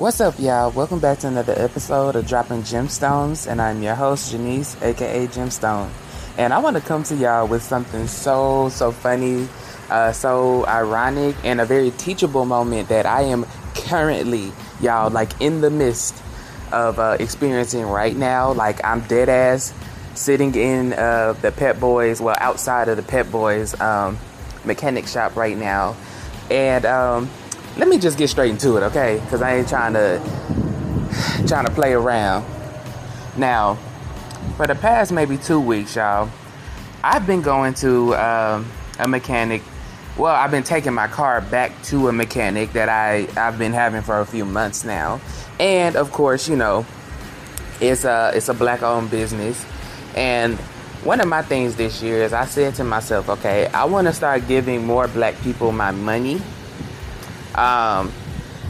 What's up, y'all? Welcome back to another episode of Dropping Gemstones, and I'm your host, Janice, aka Gemstone. And I want to come to y'all with something so, so funny, uh, so ironic, and a very teachable moment that I am currently, y'all, like in the midst of uh, experiencing right now. Like, I'm dead ass sitting in uh, the Pep Boys, well, outside of the Pep Boys um, mechanic shop right now. And, um, let me just get straight into it, okay? Because I ain't trying to trying to play around. Now, for the past maybe two weeks, y'all, I've been going to um, a mechanic. Well, I've been taking my car back to a mechanic that I I've been having for a few months now, and of course, you know, it's a it's a black-owned business, and one of my things this year is I said to myself, okay, I want to start giving more black people my money um,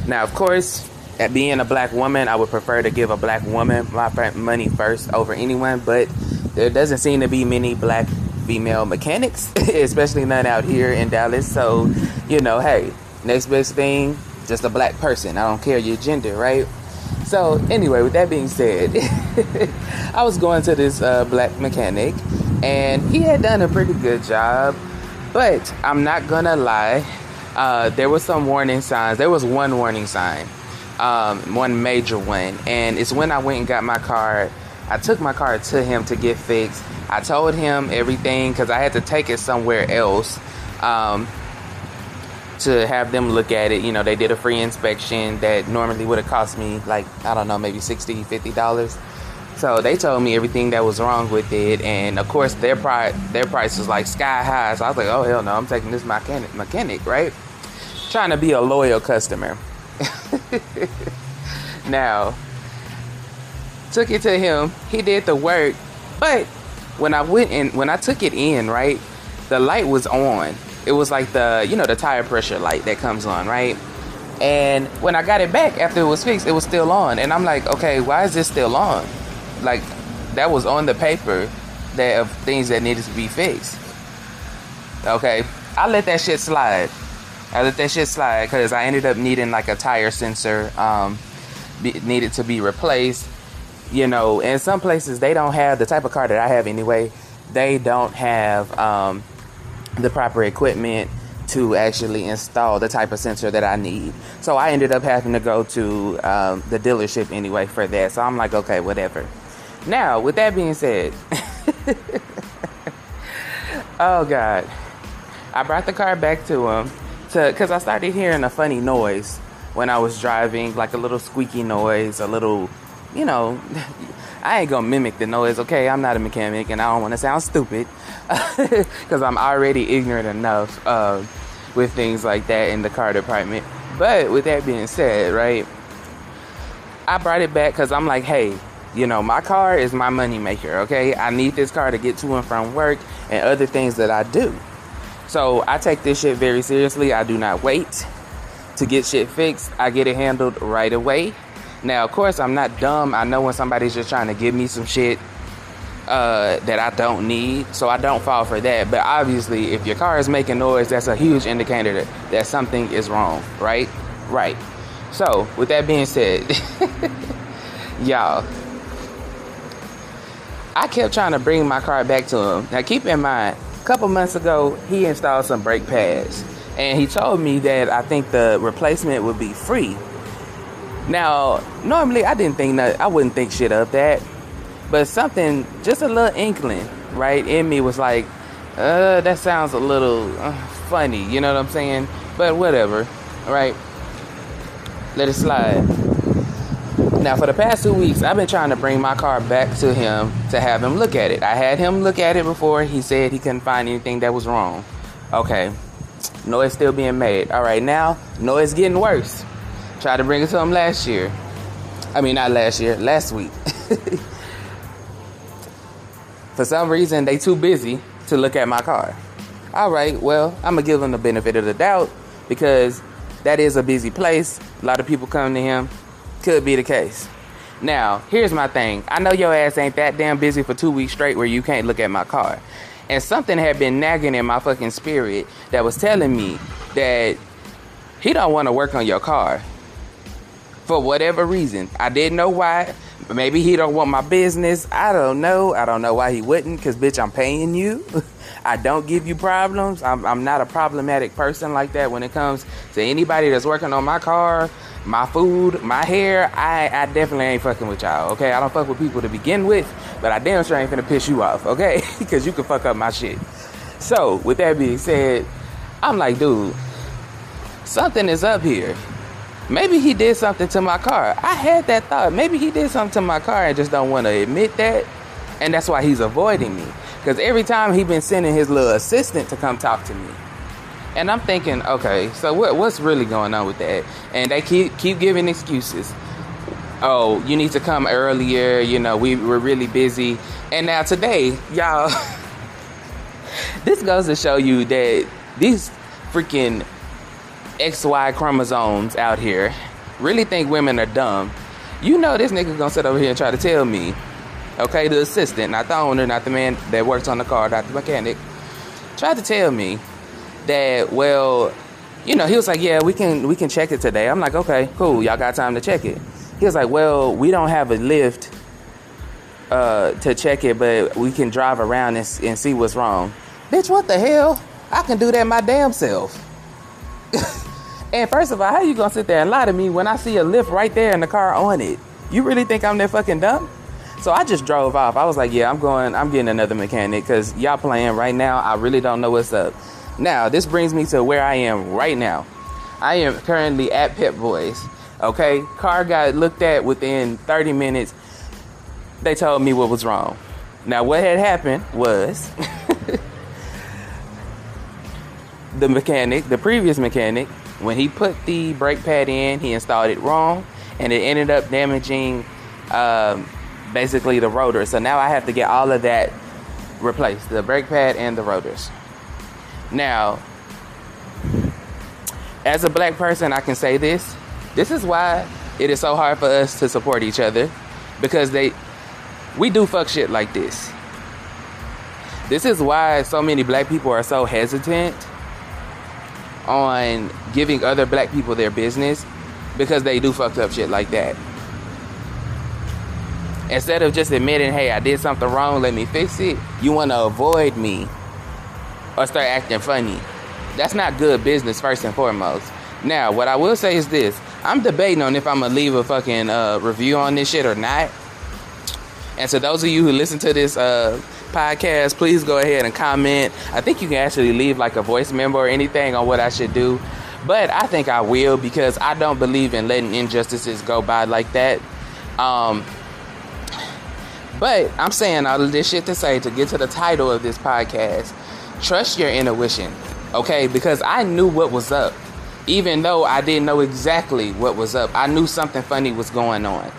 now, of course, at being a black woman, I would prefer to give a black woman my money first over anyone, but there doesn't seem to be many black female mechanics, especially none out here in Dallas. So, you know, hey, next best thing, just a black person. I don't care your gender, right? So, anyway, with that being said, I was going to this uh, black mechanic, and he had done a pretty good job, but I'm not gonna lie uh, there was some warning signs. There was one warning sign, um, one major one, and it's when I went and got my car. I took my car to him to get fixed. I told him everything because I had to take it somewhere else um, to have them look at it. You know, they did a free inspection that normally would have cost me like I don't know, maybe 60 50 dollars. So they told me everything that was wrong with it, and of course their price their price was like sky high. So I was like, oh hell no, I'm taking this mechanic, mechanic, right? Trying to be a loyal customer. now, took it to him. He did the work, but when I went in, when I took it in, right, the light was on. It was like the you know the tire pressure light that comes on, right? And when I got it back after it was fixed, it was still on. And I'm like, okay, why is this still on? Like that was on the paper that of things that needed to be fixed. Okay, I let that shit slide. I let that shit slide because I ended up needing like a tire sensor um, be, needed to be replaced. You know, in some places they don't have the type of car that I have anyway. They don't have um, the proper equipment to actually install the type of sensor that I need. So I ended up having to go to um, the dealership anyway for that. So I'm like, okay, whatever. Now, with that being said, oh God, I brought the car back to him to because I started hearing a funny noise when I was driving, like a little squeaky noise, a little, you know. I ain't gonna mimic the noise, okay? I'm not a mechanic and I don't wanna sound stupid because I'm already ignorant enough uh, with things like that in the car department. But with that being said, right, I brought it back because I'm like, hey, you know, my car is my money maker, okay? I need this car to get to and from work and other things that I do. So I take this shit very seriously. I do not wait to get shit fixed. I get it handled right away. Now, of course, I'm not dumb. I know when somebody's just trying to give me some shit uh, that I don't need, so I don't fall for that. But obviously, if your car is making noise, that's a huge indicator that, that something is wrong, right? Right. So, with that being said, y'all, I kept trying to bring my car back to him. Now, keep in mind, a couple months ago, he installed some brake pads, and he told me that I think the replacement would be free. Now, normally I didn't think that I wouldn't think shit of that, but something, just a little inkling, right, in me was like, uh, that sounds a little uh, funny. You know what I'm saying? But whatever, right? Let it slide. Now, for the past two weeks, I've been trying to bring my car back to him to have him look at it. I had him look at it before. He said he couldn't find anything that was wrong. Okay, noise still being made. All right, now noise getting worse. Tried to bring it to him last year. I mean, not last year, last week. For some reason, they too busy to look at my car. All right, well, I'm gonna give him the benefit of the doubt because that is a busy place. A lot of people come to him. Could be the case. Now, here's my thing. I know your ass ain't that damn busy for two weeks straight where you can't look at my car. And something had been nagging in my fucking spirit that was telling me that he don't want to work on your car. for whatever reason. I didn't know why. Maybe he don't want my business. I don't know. I don't know why he wouldn't. Cause bitch, I'm paying you. I don't give you problems. I'm, I'm not a problematic person like that when it comes to anybody that's working on my car, my food, my hair. I, I definitely ain't fucking with y'all. Okay, I don't fuck with people to begin with, but I damn sure ain't gonna piss you off. Okay, because you can fuck up my shit. So with that being said, I'm like, dude, something is up here. Maybe he did something to my car. I had that thought. Maybe he did something to my car and just don't want to admit that. And that's why he's avoiding me. Because every time he been sending his little assistant to come talk to me. And I'm thinking, okay, so what, what's really going on with that? And they keep keep giving excuses. Oh, you need to come earlier. You know, we were really busy. And now today, y'all, this goes to show you that these freaking XY chromosomes out here really think women are dumb, you know this nigga gonna sit over here and try to tell me, okay, the assistant, not the owner, not the man that works on the car, not the mechanic, tried to tell me that, well, you know, he was like, yeah, we can we can check it today. I'm like, okay, cool, y'all got time to check it. He was like, well, we don't have a lift uh, to check it, but we can drive around and, and see what's wrong. Bitch, what the hell? I can do that my damn self. And first of all, how you gonna sit there and lie to me when I see a lift right there in the car on it? You really think I'm that fucking dumb? So I just drove off. I was like, yeah, I'm going, I'm getting another mechanic because y'all playing right now. I really don't know what's up. Now, this brings me to where I am right now. I am currently at Pep Boys. Okay, car got looked at within 30 minutes. They told me what was wrong. Now, what had happened was the mechanic, the previous mechanic, when he put the brake pad in, he installed it wrong, and it ended up damaging um, basically the rotor. So now I have to get all of that replaced the brake pad and the rotors. Now, as a black person, I can say this. This is why it is so hard for us to support each other because they we do fuck shit like this. This is why so many black people are so hesitant on giving other black people their business because they do fucked up shit like that. Instead of just admitting, hey, I did something wrong, let me fix it, you want to avoid me or start acting funny. That's not good business, first and foremost. Now, what I will say is this I'm debating on if I'm going to leave a fucking uh, review on this shit or not. And to those of you who listen to this uh, podcast, please go ahead and comment. I think you can actually leave like a voice memo or anything on what I should do. But I think I will because I don't believe in letting injustices go by like that. Um, but I'm saying all of this shit to say to get to the title of this podcast. Trust your intuition, okay? Because I knew what was up. Even though I didn't know exactly what was up, I knew something funny was going on.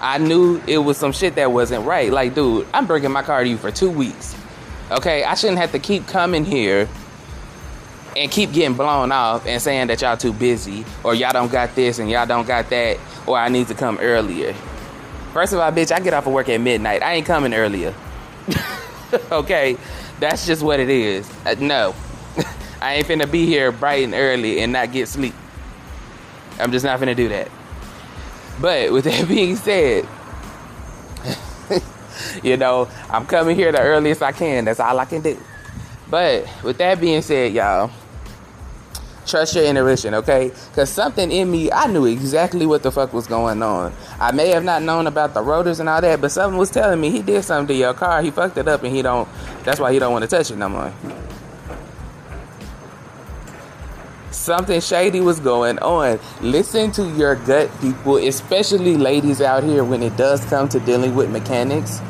I knew it was some shit that wasn't right. Like, dude, I'm bringing my car to you for two weeks. Okay, I shouldn't have to keep coming here and keep getting blown off and saying that y'all too busy or y'all don't got this and y'all don't got that or I need to come earlier. First of all, bitch, I get off of work at midnight. I ain't coming earlier. okay, that's just what it is. Uh, no, I ain't finna be here bright and early and not get sleep. I'm just not finna do that. But with that being said, you know, I'm coming here the earliest I can. That's all I can do. But with that being said, y'all, trust your intuition, okay? Because something in me, I knew exactly what the fuck was going on. I may have not known about the rotors and all that, but something was telling me he did something to your car. He fucked it up, and he don't. That's why he don't want to touch it no more. Something shady was going on. Listen to your gut, people, especially ladies out here when it does come to dealing with mechanics,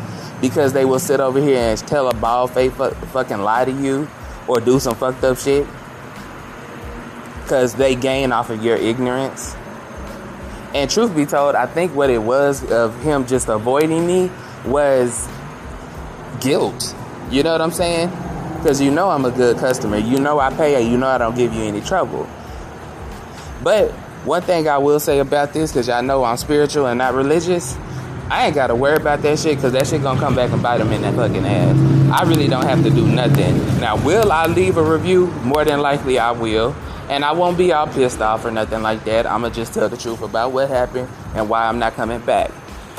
because they will sit over here and tell a bald face fucking lie to you or do some fucked up shit because they gain off of your ignorance. And truth be told, I think what it was of him just avoiding me was guilt. You know what I'm saying? Because you know I'm a good customer. You know I pay you. You know I don't give you any trouble. But one thing I will say about this, because y'all know I'm spiritual and not religious, I ain't got to worry about that shit because that shit gonna come back and bite them in that fucking ass. I really don't have to do nothing. Now, will I leave a review? More than likely, I will. And I won't be all pissed off or nothing like that. I'm to just tell the truth about what happened and why I'm not coming back.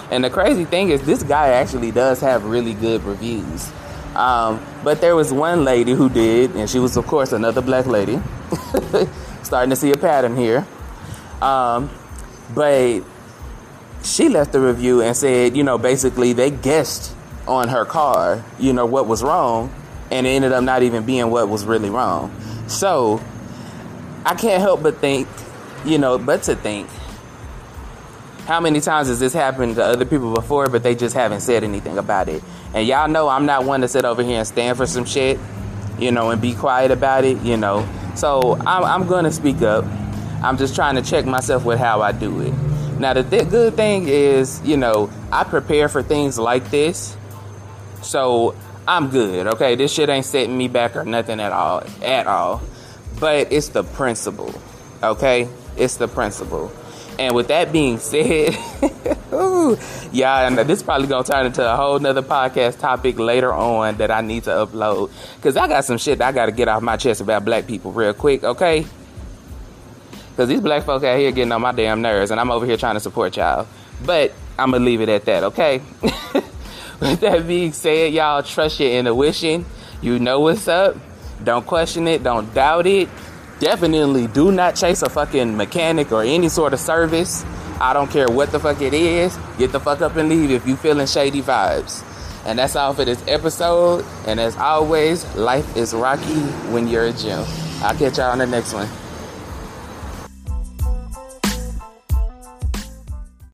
And the crazy thing is, this guy actually does have really good reviews. Um, but there was one lady who did, and she was, of course, another black lady. Starting to see a pattern here. Um, but she left a review and said, you know, basically they guessed on her car, you know, what was wrong, and it ended up not even being what was really wrong. So I can't help but think, you know, but to think, how many times has this happened to other people before, but they just haven't said anything about it? And y'all know I'm not one to sit over here and stand for some shit, you know, and be quiet about it, you know. So I'm, I'm going to speak up. I'm just trying to check myself with how I do it. Now, the th- good thing is, you know, I prepare for things like this. So I'm good, okay? This shit ain't setting me back or nothing at all, at all. But it's the principle, okay? It's the principle. And with that being said, ooh, yeah, and this is probably gonna turn into a whole nother podcast topic later on that I need to upload. Cause I got some shit I gotta get off my chest about black people real quick, okay? Cause these black folk out here getting on my damn nerves and I'm over here trying to support y'all. But I'm gonna leave it at that, okay? With that being said, y'all trust your intuition. You know what's up. Don't question it, don't doubt it definitely do not chase a fucking mechanic or any sort of service. I don't care what the fuck it is. Get the fuck up and leave if you feeling shady vibes. And that's all for this episode. And as always, life is rocky when you're a gym. I'll catch y'all on the next one.